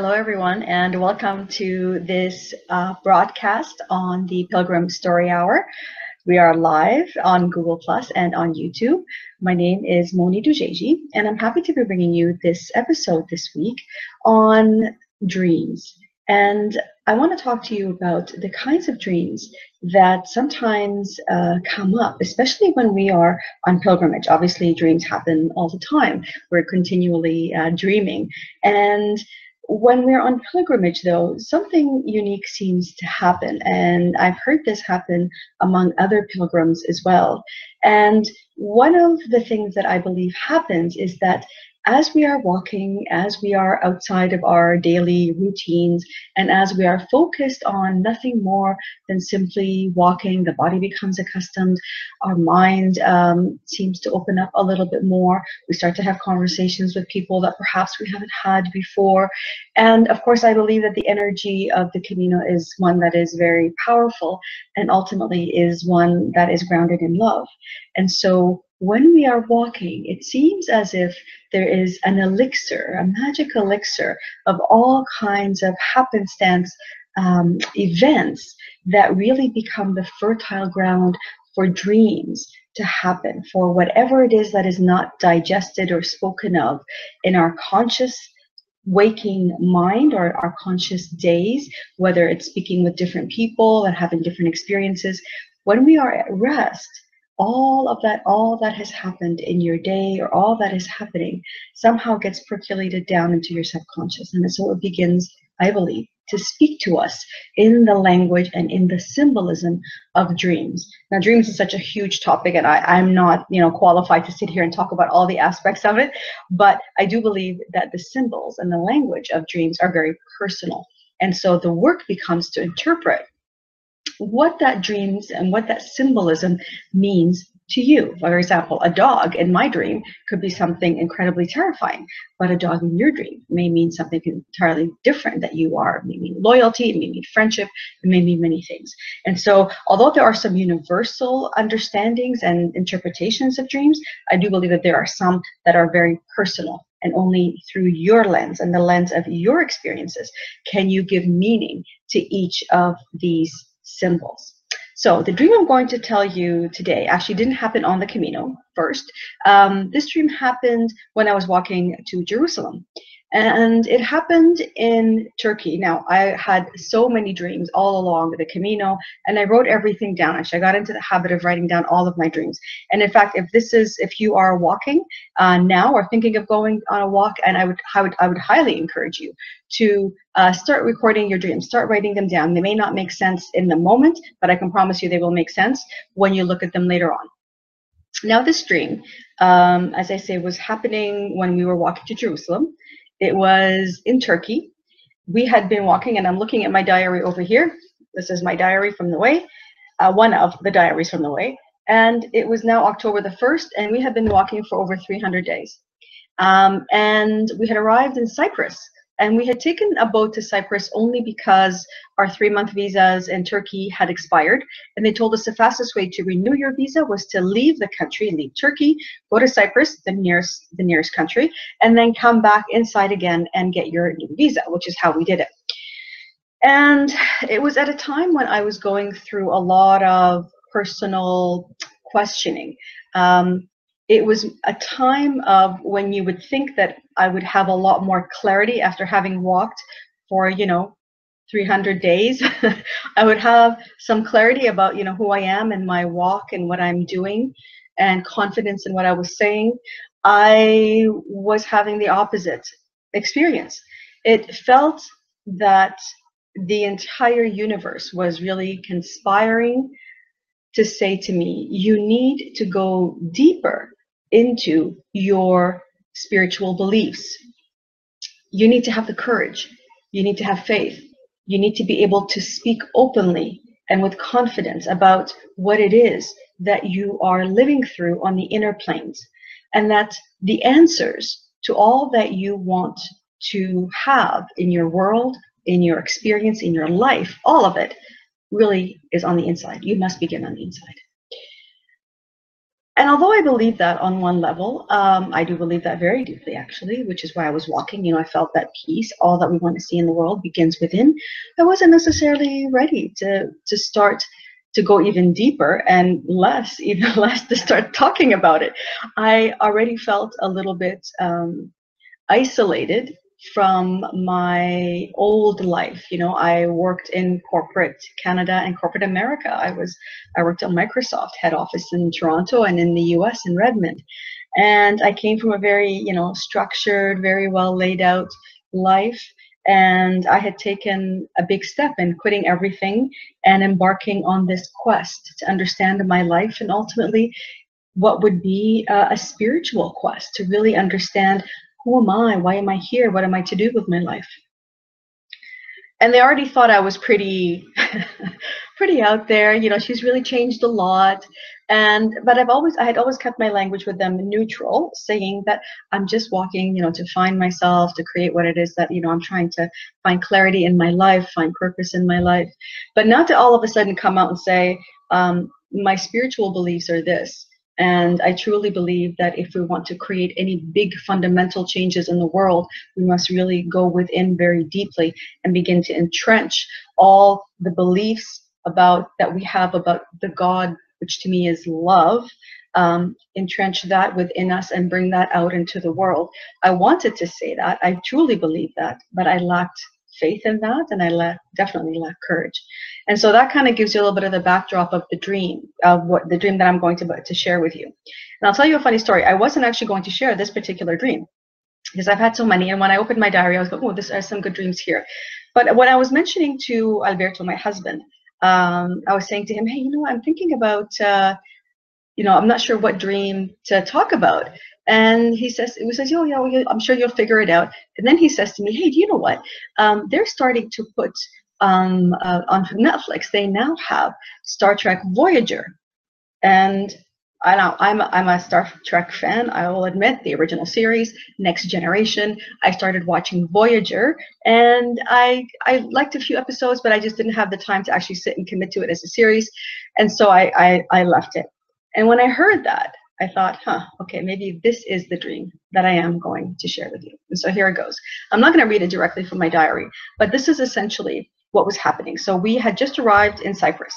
Hello, everyone, and welcome to this uh, broadcast on the Pilgrim Story Hour. We are live on Google Plus and on YouTube. My name is Moni Dujeji, and I'm happy to be bringing you this episode this week on dreams. And I want to talk to you about the kinds of dreams that sometimes uh, come up, especially when we are on pilgrimage. Obviously, dreams happen all the time. We're continually uh, dreaming. And when we're on pilgrimage, though, something unique seems to happen. And I've heard this happen among other pilgrims as well. And one of the things that I believe happens is that as we are walking, as we are outside of our daily routines, and as we are focused on nothing more than simply walking, the body becomes accustomed, our mind um, seems to open up a little bit more. We start to have conversations with people that perhaps we haven't had before. And of course, I believe that the energy of the Camino is one that is very powerful and ultimately is one that is grounded in love. And so when we are walking, it seems as if there is an elixir, a magic elixir of all kinds of happenstance um, events that really become the fertile ground for dreams to happen, for whatever it is that is not digested or spoken of in our conscious waking mind or our conscious days, whether it's speaking with different people and having different experiences. When we are at rest, all of that, all that has happened in your day or all that is happening somehow gets percolated down into your subconscious. And so it begins, I believe, to speak to us in the language and in the symbolism of dreams. Now, dreams is such a huge topic, and I, I'm not, you know, qualified to sit here and talk about all the aspects of it, but I do believe that the symbols and the language of dreams are very personal. And so the work becomes to interpret what that dreams and what that symbolism means to you. For example, a dog in my dream could be something incredibly terrifying, but a dog in your dream may mean something entirely different that you are. It may mean loyalty, it may mean friendship, it may mean many things. And so, although there are some universal understandings and interpretations of dreams, I do believe that there are some that are very personal. And only through your lens and the lens of your experiences can you give meaning to each of these symbols. So the dream I'm going to tell you today actually didn't happen on the Camino first. Um, this dream happened when I was walking to Jerusalem and it happened in Turkey. Now, I had so many dreams all along the Camino, and I wrote everything down. Actually, I got into the habit of writing down all of my dreams. And in fact, if this is, if you are walking uh, now or thinking of going on a walk, and I would, I would, I would highly encourage you to uh, start recording your dreams, start writing them down. They may not make sense in the moment, but I can promise you they will make sense when you look at them later on. Now, this dream, um, as I say, was happening when we were walking to Jerusalem. It was in Turkey. We had been walking, and I'm looking at my diary over here. This is my diary from the way, uh, one of the diaries from the way. And it was now October the 1st, and we had been walking for over 300 days. Um, and we had arrived in Cyprus and we had taken a boat to Cyprus only because our three month visas in Turkey had expired. And they told us the fastest way to renew your visa was to leave the country, leave Turkey, go to Cyprus, the nearest, the nearest country, and then come back inside again and get your new visa, which is how we did it. And it was at a time when I was going through a lot of personal questioning. Um, it was a time of when you would think that I would have a lot more clarity after having walked for, you know, 300 days. I would have some clarity about, you know, who I am and my walk and what I'm doing and confidence in what I was saying. I was having the opposite experience. It felt that the entire universe was really conspiring to say to me, you need to go deeper into your spiritual beliefs. You need to have the courage. You need to have faith. You need to be able to speak openly and with confidence about what it is that you are living through on the inner planes. And that the answers to all that you want to have in your world, in your experience, in your life, all of it really is on the inside. You must begin on the inside. And although I believe that on one level, um, I do believe that very deeply, actually, which is why I was walking. You know, I felt that peace, all that we want to see in the world begins within. I wasn't necessarily ready to to start to go even deeper and less, even less to start talking about it. I already felt a little bit um, isolated from my old life. You know, I worked in corporate Canada and corporate America. I was I worked on Microsoft head office in Toronto and in the US in Redmond. And I came from a very, you know, structured, very well laid out life. And I had taken a big step in quitting everything and embarking on this quest to understand my life and ultimately what would be a, a spiritual quest to really understand who am I? Why am I here? What am I to do with my life? And they already thought I was pretty, pretty out there. You know, she's really changed a lot. And but I've always, I had always kept my language with them neutral, saying that I'm just walking, you know, to find myself, to create what it is that you know I'm trying to find clarity in my life, find purpose in my life, but not to all of a sudden come out and say um, my spiritual beliefs are this and I truly believe that if we want to create any big fundamental changes in the world, we must really go within very deeply and begin to entrench all the beliefs about that we have about the God, which to me is love, um, entrench that within us and bring that out into the world. I wanted to say that. I truly believe that, but I lacked faith in that and I lack, definitely lack courage. And so that kind of gives you a little bit of the backdrop of the dream, of what the dream that I'm going to, to share with you. And I'll tell you a funny story. I wasn't actually going to share this particular dream because I've had so many. And when I opened my diary, I was going, oh, this are some good dreams here. But when I was mentioning to Alberto, my husband, um, I was saying to him, hey, you know, I'm thinking about, uh, you know, I'm not sure what dream to talk about. And he says, he says, oh, yeah, I'm sure you'll figure it out. And then he says to me, hey, do you know what? Um, they're starting to put um, uh, on Netflix, they now have Star Trek Voyager. And I know I'm a, I'm a Star Trek fan. I will admit the original series, Next Generation. I started watching Voyager, and I I liked a few episodes, but I just didn't have the time to actually sit and commit to it as a series, and so I I, I left it. And when I heard that, I thought, huh, okay, maybe this is the dream that I am going to share with you. And so here it goes. I'm not going to read it directly from my diary, but this is essentially what was happening. So we had just arrived in Cyprus.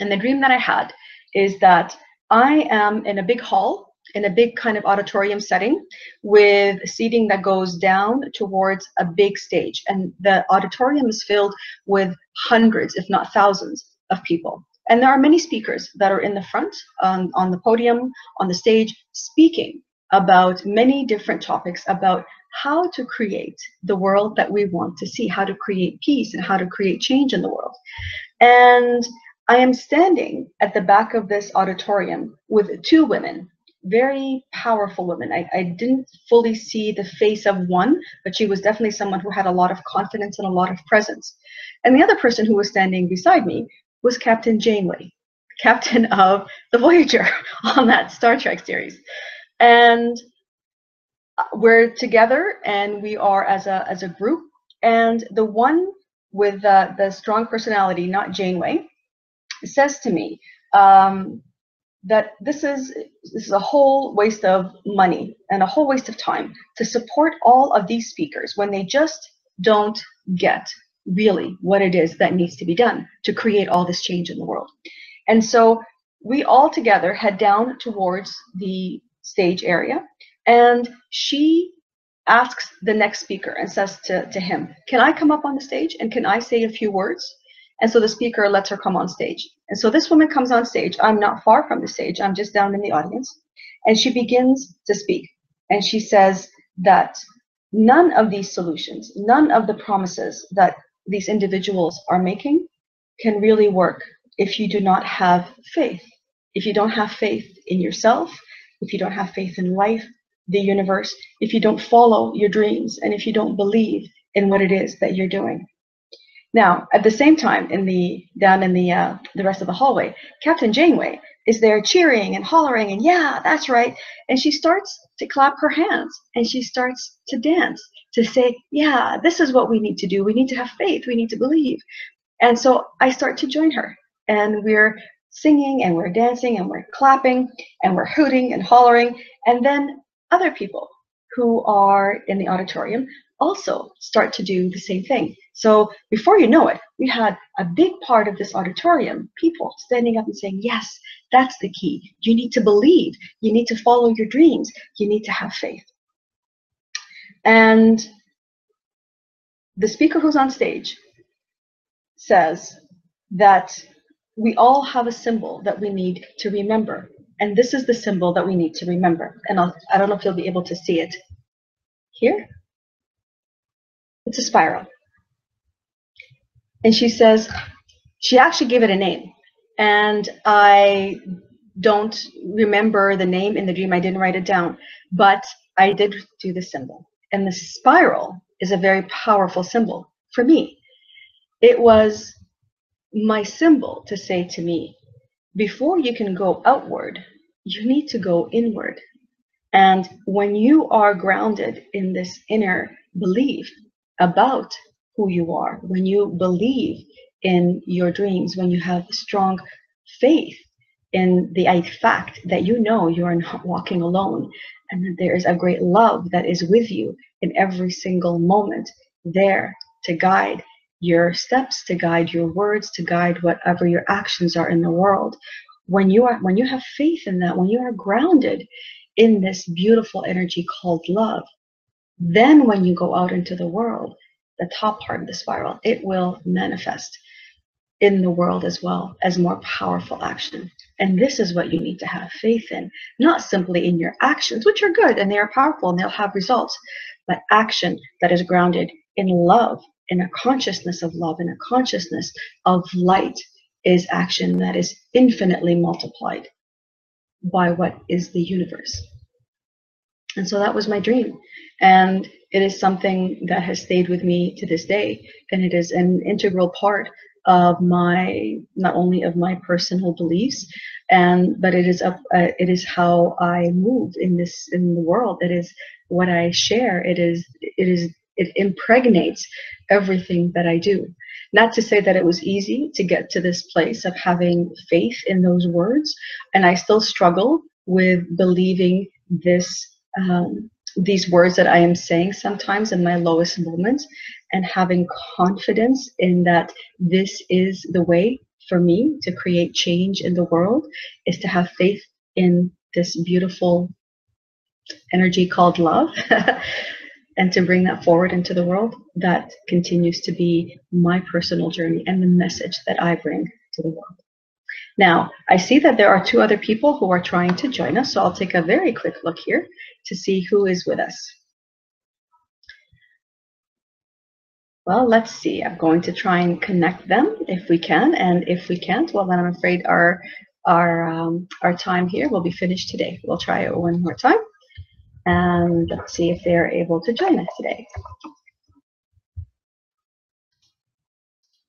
And the dream that I had is that I am in a big hall, in a big kind of auditorium setting with seating that goes down towards a big stage. And the auditorium is filled with hundreds, if not thousands, of people. And there are many speakers that are in the front, um, on the podium, on the stage, speaking about many different topics about how to create the world that we want to see, how to create peace and how to create change in the world. And I am standing at the back of this auditorium with two women, very powerful women. I, I didn't fully see the face of one, but she was definitely someone who had a lot of confidence and a lot of presence. And the other person who was standing beside me was Captain Janeway, captain of the Voyager on that Star Trek series. And we're together and we are as a as a group and the one with uh, the strong personality not janeway says to me um, that this is this is a whole waste of money and a whole waste of time to support all of these speakers when they just don't get really what it is that needs to be done to create all this change in the world and so we all together head down towards the stage area and she asks the next speaker and says to, to him, Can I come up on the stage and can I say a few words? And so the speaker lets her come on stage. And so this woman comes on stage. I'm not far from the stage, I'm just down in the audience. And she begins to speak. And she says that none of these solutions, none of the promises that these individuals are making can really work if you do not have faith. If you don't have faith in yourself, if you don't have faith in life, the universe if you don't follow your dreams and if you don't believe in what it is that you're doing. Now, at the same time, in the down in the uh, the rest of the hallway, Captain Janeway is there cheering and hollering and yeah, that's right. And she starts to clap her hands and she starts to dance to say, yeah, this is what we need to do. We need to have faith. We need to believe. And so I start to join her, and we're singing and we're dancing and we're clapping and we're hooting and hollering. And then other people who are in the auditorium also start to do the same thing. So before you know it, we had a big part of this auditorium, people standing up and saying, yes, that's the key. You need to believe. You need to follow your dreams. You need to have faith. And the speaker who's on stage says that we all have a symbol that we need to remember. And this is the symbol that we need to remember. And I'll, I don't know if you'll be able to see it here. It's a spiral. And she says, she actually gave it a name. And I don't remember the name in the dream. I didn't write it down, but I did do the symbol. And the spiral is a very powerful symbol for me. It was my symbol to say to me, before you can go outward, you need to go inward. And when you are grounded in this inner belief about who you are, when you believe in your dreams, when you have strong faith in the fact that you know you are not walking alone and that there is a great love that is with you in every single moment there to guide your steps, to guide your words, to guide whatever your actions are in the world. When you are when you have faith in that, when you are grounded in this beautiful energy called love, then when you go out into the world, the top part of the spiral, it will manifest in the world as well as more powerful action. And this is what you need to have faith in, not simply in your actions, which are good and they are powerful and they'll have results, but action that is grounded in love, in a consciousness of love, in a consciousness of light is action that is infinitely multiplied by what is the universe. And so that was my dream. And it is something that has stayed with me to this day. And it is an integral part of my, not only of my personal beliefs, and but it is up, uh, it is how I move in this in the world. It is what I share. It is it is it impregnates everything that I do. Not to say that it was easy to get to this place of having faith in those words, and I still struggle with believing this um, these words that I am saying sometimes in my lowest moments, and having confidence in that this is the way for me to create change in the world is to have faith in this beautiful energy called love and to bring that forward into the world, that continues to be my personal journey and the message that I bring to the world. Now, I see that there are two other people who are trying to join us, so I'll take a very quick look here to see who is with us. Well, let's see. I'm going to try and connect them if we can, and if we can't, well, then I'm afraid our our um, our time here will be finished today. We'll try it one more time and let's see if they're able to join us today.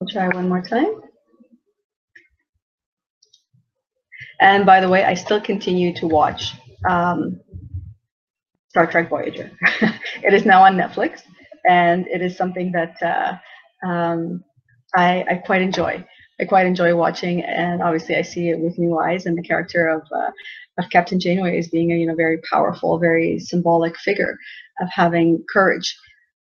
We'll try one more time. And by the way, I still continue to watch um, Star Trek Voyager. it is now on Netflix, and it is something that uh, um, I, I, quite enjoy. I quite enjoy watching, and obviously I see it with new eyes. And the character of uh, of Captain Janeway as being a you know very powerful, very symbolic figure of having courage.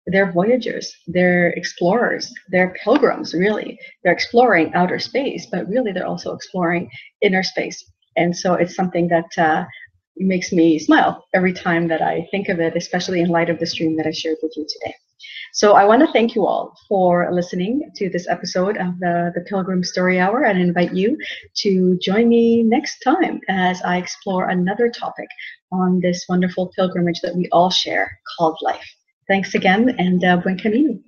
They're voyagers, they're explorers, they're pilgrims. Really, they're exploring outer space, but really they're also exploring inner space. And so it's something that uh, makes me smile every time that I think of it, especially in light of the stream that I shared with you today. So I want to thank you all for listening to this episode of the, the Pilgrim Story Hour and invite you to join me next time as I explore another topic on this wonderful pilgrimage that we all share called life. Thanks again and uh, buen camino.